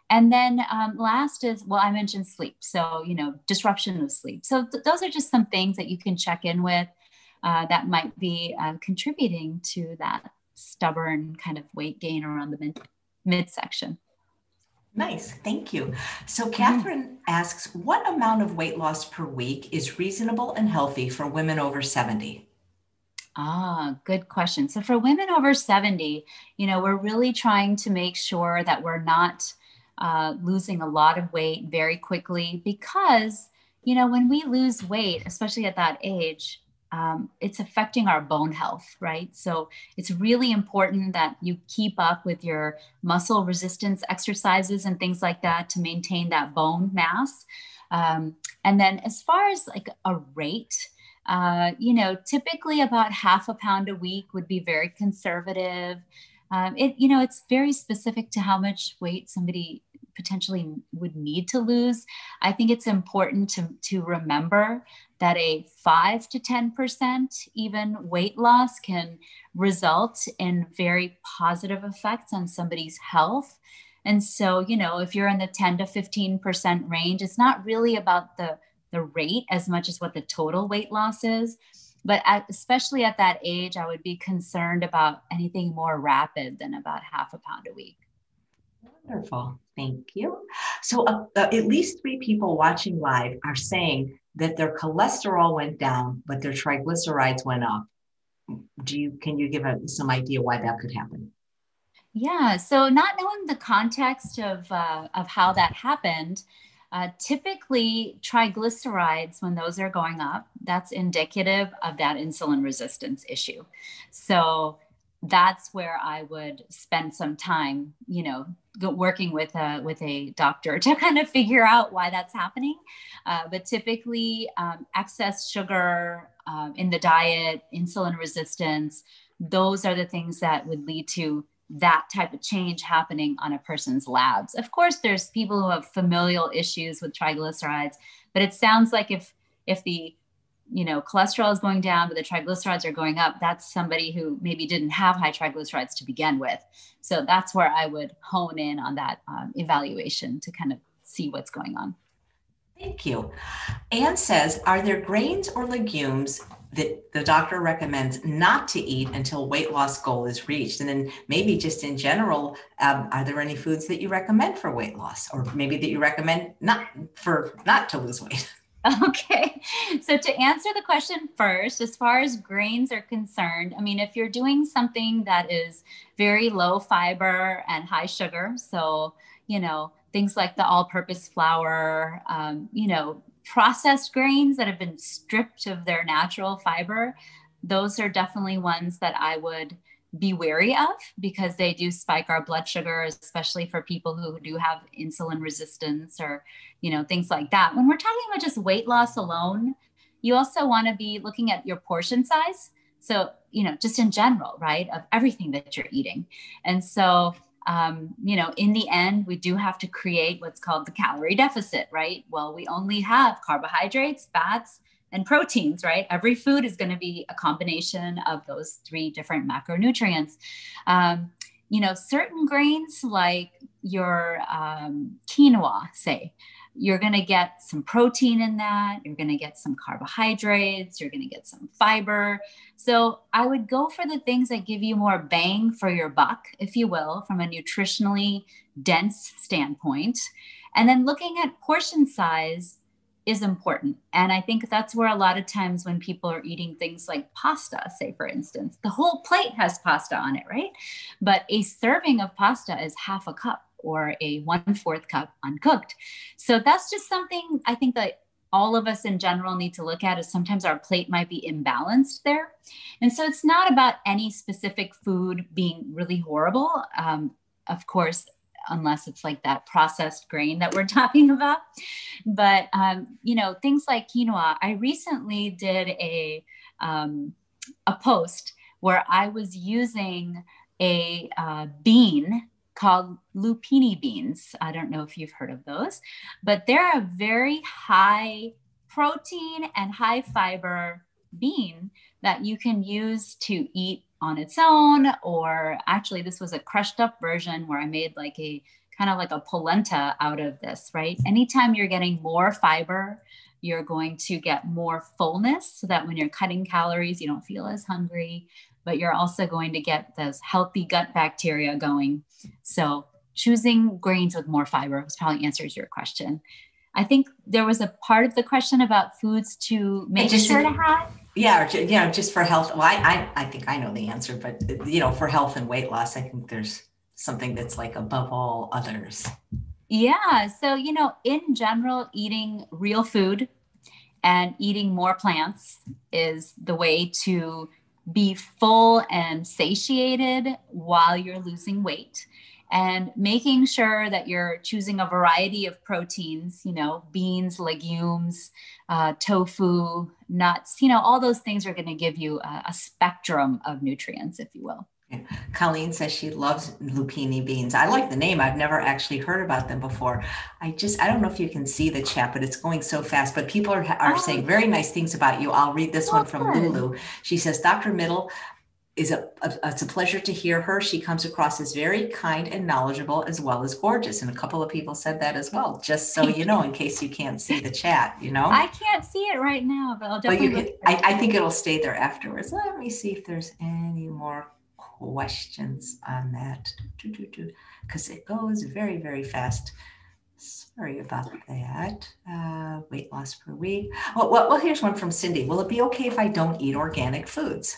And then um, last is well i mentioned sleep. So you know disruption of sleep. So th- those are just some things that you can check in with uh, that might be uh, contributing to that stubborn kind of weight gain around the mid midsection. Nice, thank you. So, mm-hmm. Catherine asks, what amount of weight loss per week is reasonable and healthy for women over 70? Ah, good question. So, for women over 70, you know, we're really trying to make sure that we're not uh, losing a lot of weight very quickly because, you know, when we lose weight, especially at that age, um, it's affecting our bone health, right? So it's really important that you keep up with your muscle resistance exercises and things like that to maintain that bone mass. Um, and then as far as like a rate, uh, you know, typically about half a pound a week would be very conservative. Um, it, you know, it's very specific to how much weight somebody potentially would need to lose. I think it's important to, to remember that a 5 to 10% even weight loss can result in very positive effects on somebody's health. And so, you know, if you're in the 10 to 15% range, it's not really about the, the rate as much as what the total weight loss is. But at, especially at that age, I would be concerned about anything more rapid than about half a pound a week. Wonderful. Thank you. So, uh, uh, at least three people watching live are saying that their cholesterol went down, but their triglycerides went up. Do you can you give a, some idea why that could happen? Yeah. So, not knowing the context of uh, of how that happened, uh, typically triglycerides, when those are going up, that's indicative of that insulin resistance issue. So that's where I would spend some time, you know, working with a with a doctor to kind of figure out why that's happening. Uh, but typically, um, excess sugar um, in the diet, insulin resistance, those are the things that would lead to that type of change happening on a person's labs. Of course, there's people who have familial issues with triglycerides, but it sounds like if if the you know cholesterol is going down but the triglycerides are going up. That's somebody who maybe didn't have high triglycerides to begin with. So that's where i would hone in on that um, evaluation to kind of see what's going on. Thank you. Anne says are there grains or legumes that the doctor recommends not to eat until weight loss goal is reached? And then maybe just in general um, are there any foods that you recommend for weight loss or maybe that you recommend not for not to lose weight Okay. So to answer the question first, as far as grains are concerned, I mean, if you're doing something that is very low fiber and high sugar, so, you know, things like the all purpose flour, um, you know, processed grains that have been stripped of their natural fiber, those are definitely ones that I would be wary of because they do spike our blood sugar, especially for people who do have insulin resistance or, you know, things like that. When we're talking about just weight loss alone, you also want to be looking at your portion size. So, you know, just in general, right, of everything that you're eating. And so, um, you know, in the end, we do have to create what's called the calorie deficit, right? Well, we only have carbohydrates, fats, and proteins, right? Every food is going to be a combination of those three different macronutrients. Um, you know, certain grains like your um, quinoa, say, you're going to get some protein in that. You're going to get some carbohydrates. You're going to get some fiber. So I would go for the things that give you more bang for your buck, if you will, from a nutritionally dense standpoint. And then looking at portion size is important. And I think that's where a lot of times when people are eating things like pasta, say for instance, the whole plate has pasta on it, right? But a serving of pasta is half a cup or a one fourth cup uncooked. So that's just something I think that all of us in general need to look at is sometimes our plate might be imbalanced there. And so it's not about any specific food being really horrible. Um, of course, unless it's like that processed grain that we're talking about. But, um, you know, things like quinoa, I recently did a, um, a post where I was using a uh, bean called lupini beans. I don't know if you've heard of those, but they're a very high protein and high fiber bean that you can use to eat on its own, or actually, this was a crushed up version where I made like a kind of like a polenta out of this, right? Anytime you're getting more fiber, you're going to get more fullness so that when you're cutting calories, you don't feel as hungry, but you're also going to get those healthy gut bacteria going. So, choosing grains with more fiber probably answers your question. I think there was a part of the question about foods to make sure to have yeah or, you know just for health well I, I i think i know the answer but you know for health and weight loss i think there's something that's like above all others. Yeah so you know in general eating real food and eating more plants is the way to be full and satiated while you're losing weight and making sure that you're choosing a variety of proteins, you know, beans, legumes, uh, tofu, nuts, you know, all those things are going to give you a, a spectrum of nutrients, if you will. Colleen says she loves lupini beans. I like the name. I've never actually heard about them before. I just, I don't know if you can see the chat, but it's going so fast. But people are, are oh. saying very nice things about you. I'll read this one from. Lulu. She says, Dr. Mittal, is a, a, it's a pleasure to hear her. She comes across as very kind and knowledgeable as well as gorgeous. And a couple of people said that as well, just so you know, in case you can't see the chat, you know? I can't see it right now, but I'll definitely. But you I, I think it'll stay there afterwards. Let me see if there's any more questions on that. Because it goes very, very fast. Sorry about that. Uh, weight loss per week. Well, well, here's one from Cindy. Will it be okay if I don't eat organic foods?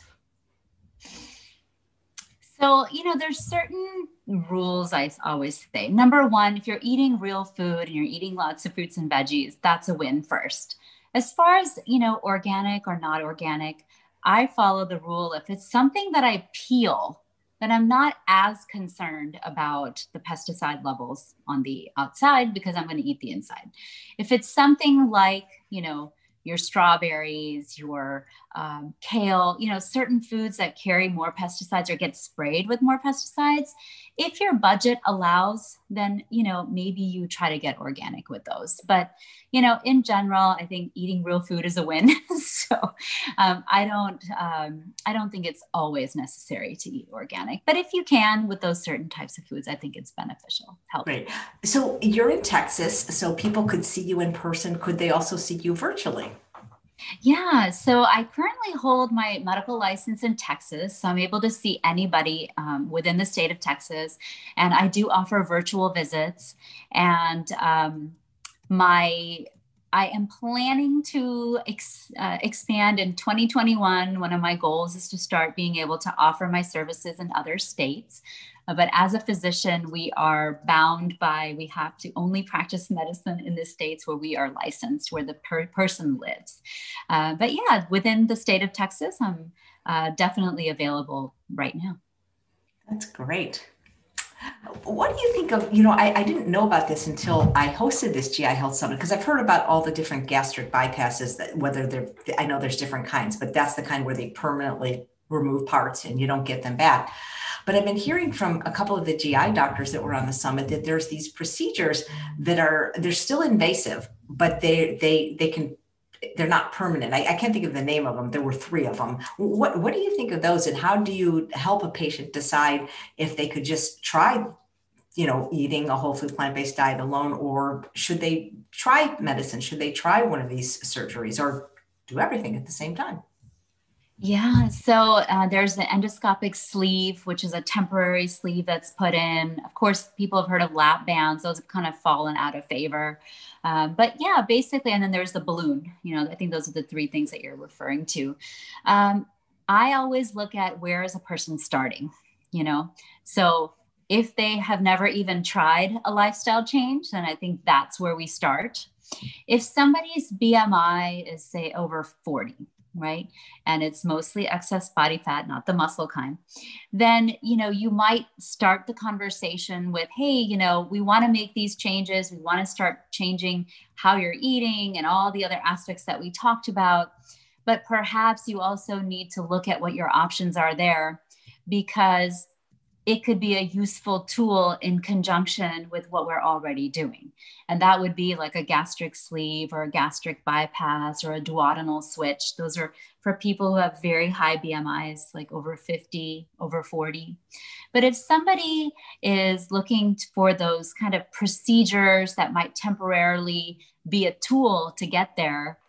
So, you know, there's certain rules I always say. Number one, if you're eating real food and you're eating lots of fruits and veggies, that's a win first. As far as, you know, organic or not organic, I follow the rule if it's something that I peel, then I'm not as concerned about the pesticide levels on the outside because I'm going to eat the inside. If it's something like, you know, your strawberries, your um, kale, you know, certain foods that carry more pesticides or get sprayed with more pesticides. If your budget allows, then, you know, maybe you try to get organic with those. But, you know, in general, I think eating real food is a win. so um, I don't, um, I don't think it's always necessary to eat organic. But if you can with those certain types of foods, I think it's beneficial. Help. Right. So you're in Texas, so people could see you in person. Could they also see you virtually? Yeah, so I currently hold my medical license in Texas. So I'm able to see anybody um, within the state of Texas. And I do offer virtual visits. And um, my I am planning to ex, uh, expand in 2021. One of my goals is to start being able to offer my services in other states. Uh, but as a physician, we are bound by, we have to only practice medicine in the states where we are licensed, where the per- person lives. Uh, but yeah, within the state of Texas, I'm uh, definitely available right now. That's great. What do you think of, you know, I, I didn't know about this until I hosted this GI Health Summit because I've heard about all the different gastric bypasses that whether they're, I know there's different kinds, but that's the kind where they permanently remove parts and you don't get them back. But I've been hearing from a couple of the GI doctors that were on the summit that there's these procedures that are, they're still invasive, but they, they, they can they're not permanent. I, I, can't think of the name of them. There were three of them. What what do you think of those, and how do you help a patient decide if they could just try, you know, eating a whole food plant based diet alone, or should they try medicine? Should they try one of these surgeries, or do everything at the same time? Yeah, so uh, there's the endoscopic sleeve, which is a temporary sleeve that's put in. Of course, people have heard of lap bands; those have kind of fallen out of favor. Um, but yeah, basically, and then there's the balloon. You know, I think those are the three things that you're referring to. Um, I always look at where is a person starting. You know, so if they have never even tried a lifestyle change, then I think that's where we start. If somebody's BMI is say over 40, right? And it's mostly excess body fat not the muscle kind. Then you know you might start the conversation with hey you know we want to make these changes. We want to start changing how you're eating and all the other aspects that we talked about. But perhaps you also need to look at what your options are there because it could be a useful tool in conjunction with what we're already doing. And that would be like a gastric sleeve or a gastric bypass or a duodenal switch. Those are for people who have very high BMIs, like over 50, over 40. But if somebody is looking for those kind of procedures that might temporarily be a tool to get there,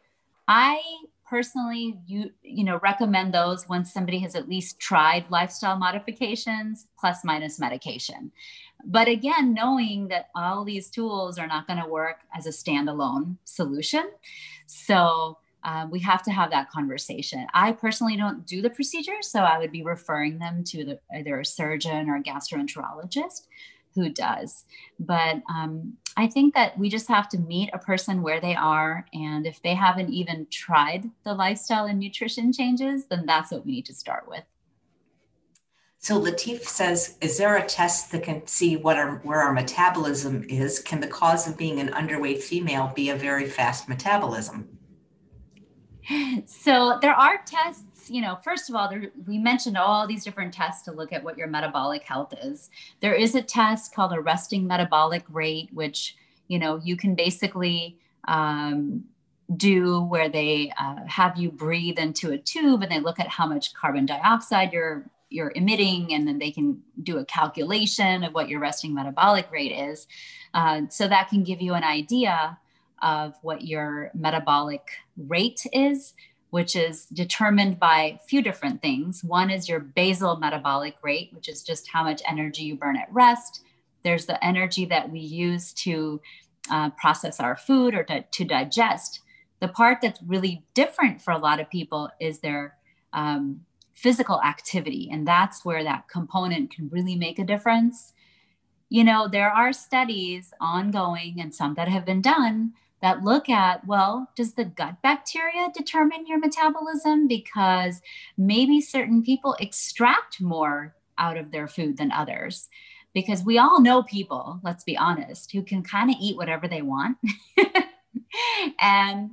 I personally you you know recommend those once somebody has at least tried lifestyle modifications plus minus medication. But again knowing that all these tools are not going to work as a standalone solution. So uh, we have to have that conversation. I personally don't do the procedure so i would be referring them to the, either a surgeon or a gastroenterologist who does. But um, I think that we just have to meet a person where they are. And if they haven't even tried the lifestyle and nutrition changes, then that's what we need to start with. So Latif says, is there a test that can see what our, where our metabolism is? Can the cause of being an underweight female be a very fast metabolism? So there are tests you know, first of all, there, we mentioned all these different tests to look at what your metabolic health is. There is a test called a resting metabolic rate, which, you know, you can basically um, do where they uh, have you breathe into a tube and they look at how much carbon dioxide you're you're emitting and then they can do a calculation of what your resting metabolic rate is uh, so that can give you an idea of what your metabolic rate is which is determined by a few different things. One is your basal metabolic rate, which is just how much energy you burn at rest. There's the energy that we use to uh, process our food or to, to, digest. The part that's really different for a lot of people is their um, physical activity. And that's where that component can really make a difference. You know, there are studies ongoing and some that have been done that look at well, does the gut bacteria determine your metabolism? Because maybe certain people extract more out of their food than others. Because we all know people, let's be honest, who can kind of eat whatever they want and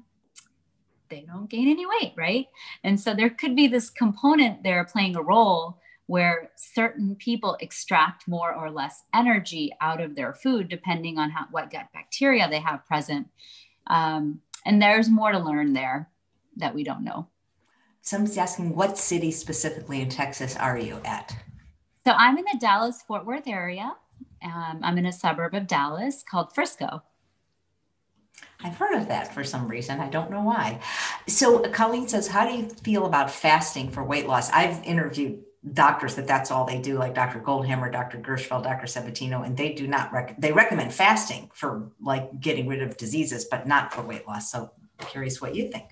they don't gain any weight, right? And so there could be this component there playing a role where certain people extract more or less energy out of their food depending on how, what gut bacteria they have present. Um, and there's more to learn there that we don't know. Somebody's asking, what city specifically in Texas are you at? So I'm in the Dallas Fort Worth area. Um, I'm in a suburb of Dallas called Frisco. I've heard of that for some reason. I don't know why. So Colleen says, How do you feel about fasting for weight loss? I've interviewed doctors that that's all they do, like Dr. Goldhamer, Dr. Gershfeld, Dr. Sabatino, and they do not rec- they recommend fasting for like getting rid of diseases, but not for weight loss. So curious what you think.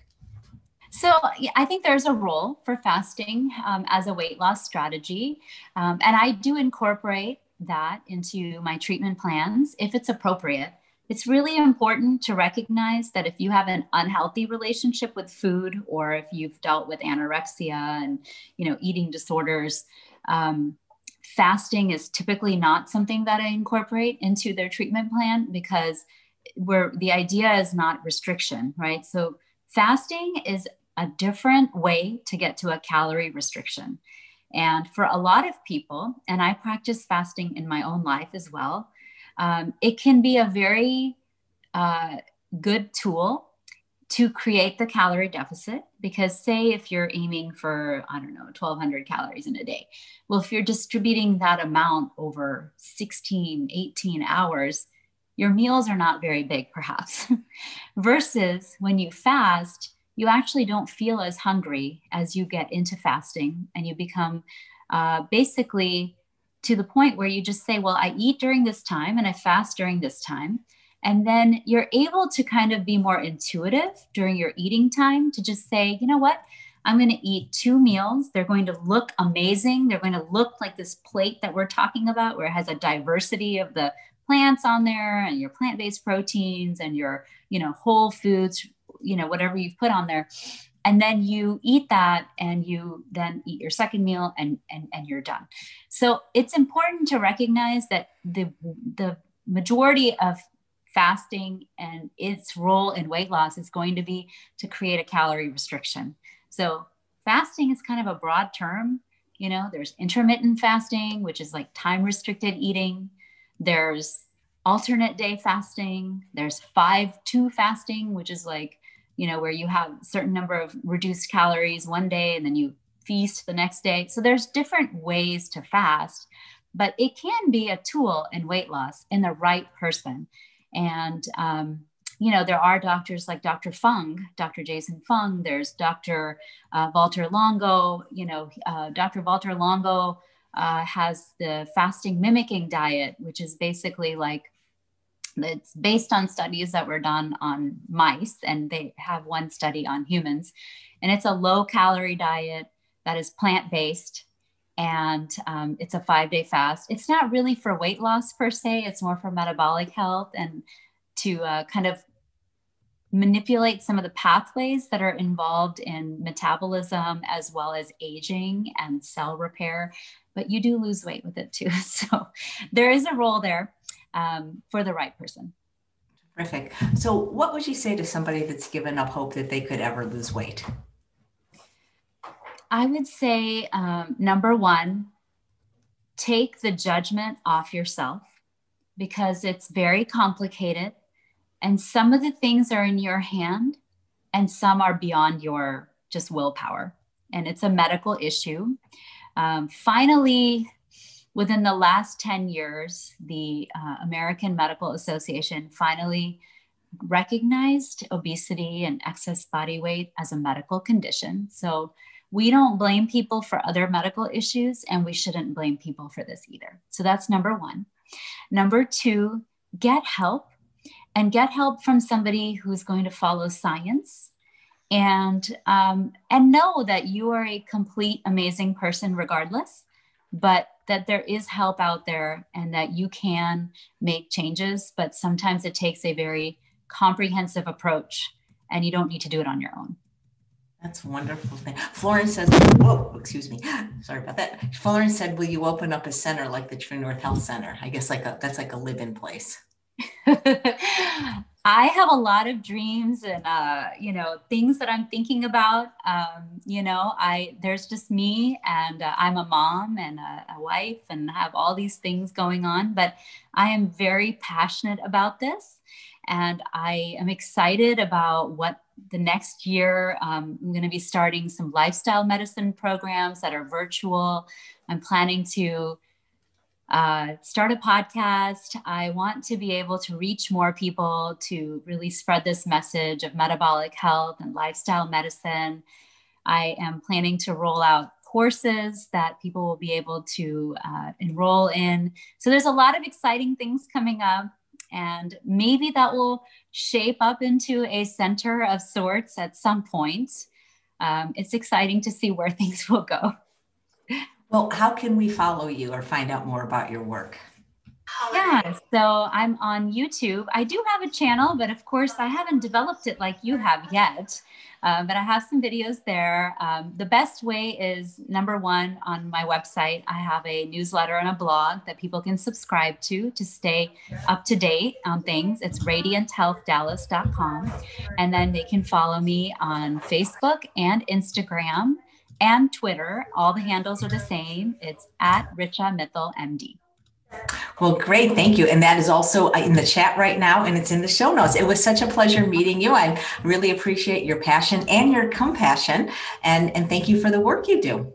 So yeah, I think there's a role for fasting um, as a weight loss strategy, um, and I do incorporate that into my treatment plans if it's appropriate it's really important to recognize that if you have an unhealthy relationship with food or if you've dealt with anorexia and you know eating disorders um, fasting is typically not something that I incorporate into their treatment plan because where the idea is not restriction, right? So fasting is a different way to get to a calorie restriction. And for a lot of people, and I practice fasting in my own life as well, um, it can be a very uh, good tool to create the calorie deficit because say if you're aiming for i don't know 1200 calories in a day well if you're distributing that amount over 16 18 hours your meals are not very big perhaps. Versus when you fast you actually don't feel as hungry as you get into fasting and you become uh, basically to the point where you just say well i eat during this time and i fast during this time and then you're able to kind of be more intuitive during your eating time to just say, you know what? I'm going to eat two meals. They're going to look amazing. They're going to look like this plate that we're talking about, where it has a diversity of the plants on there and your plant-based proteins and your, you know, whole foods, you know, whatever you've put on there. And then you eat that and you then eat your second meal and and, and you're done. So it's important to recognize that the the majority of fasting and its role in weight loss is going to be to create a calorie restriction. So, fasting is kind of a broad term. You know, there's intermittent fasting, which is like time restricted eating. There's alternate day fasting. There's 5 2 fasting, which is like, you know, where you have a certain number of reduced calories one day and then you feast the next day. So, there's different ways to fast but it can be a tool in weight loss in the right person. And, um, you know, there are doctors like Dr. Fung, Dr. Jason Fung, there's Dr. Uh, Valter Longo, you know, uh, Dr. walter Longo uh, has the fasting mimicking diet, which is basically like it's based on studies that were done on mice, and they have one study on humans. And it's a low calorie diet that is plant based and um, it's a five day fast. It's not really for weight loss per se, it's more for metabolic health and to uh, kind of manipulate some of the pathways that are involved in metabolism as well as aging and cell repair. But you do lose weight with it too. So there is a role there um, for the right person. Terrific. So, what would you say to somebody that's given up hope that they could ever lose weight? I would say um, number one, take the judgment off yourself because it's very complicated. And some of the things are in your hand and some are beyond your just willpower. And it's a medical issue. Um, finally, within the last 10 years, the uh, American Medical Association finally recognized obesity and excess body weight as a medical condition. So we don't blame people for other medical issues, and we shouldn't blame people for this either. So that's number one. Number two, get help and get help from somebody who's going to follow science and um, and know that you are a complete amazing person regardless but that there is help out there and that you can make changes but sometimes it takes a very comprehensive approach and you don't need to do it on your own that's wonderful thing. Florence says, "Whoa, excuse me, sorry about that." Florence said, "Will you open up a center like the True North Health Center?" I guess like a that's like a live-in place. I have a lot of dreams and uh, you know things that I'm thinking about. Um, you know, I there's just me and uh, I'm a mom and a, a wife and have all these things going on. But I am very passionate about this, and I am excited about what the next year, um, I'm going to be starting some lifestyle medicine programs that are virtual. I'm planning to uh, start a podcast. I want to be able to reach more people to really spread this message of metabolic health and lifestyle medicine. I am planning to roll out courses that people will be able to uh, enroll in. So there's a lot of exciting things coming up. And maybe that will shape up into a center of sorts at some point. Um, it's exciting to see where things will go. Well, how can we follow you or find out more about your work? Yeah, so I'm on YouTube. I do have a channel, but of course, I haven't developed it like you have yet. Uh, but I have some videos there. Um, the best way is number one on my website. I have a newsletter and a blog that people can subscribe to to stay up to date on things. It's radianthealthdallas.com. And then they can follow me on Facebook and Instagram and Twitter. All the handles are the same. It's at Richa Mittal MD. Well, great. Thank you. And that is also uh, in the chat right now and it's in the show notes. It was such a pleasure meeting you. I really appreciate your passion and your compassion. And, and thank you for the work you do.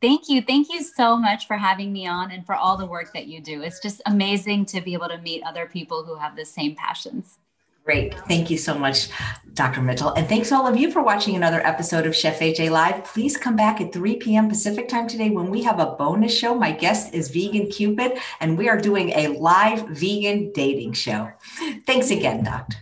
Thank you. Thank you so much for having me on and for all the work that you do. It's just amazing to be able to meet other people who have the same passions. Great. Thank you so much, Dr. Mitchell. And thanks all of you for watching another episode of Chef AJ Live. Please come back at 3 p.m. Pacific time today when we have a bonus show. My guest is Vegan Cupid, and we are doing a live vegan dating show. Thanks again, Doctor.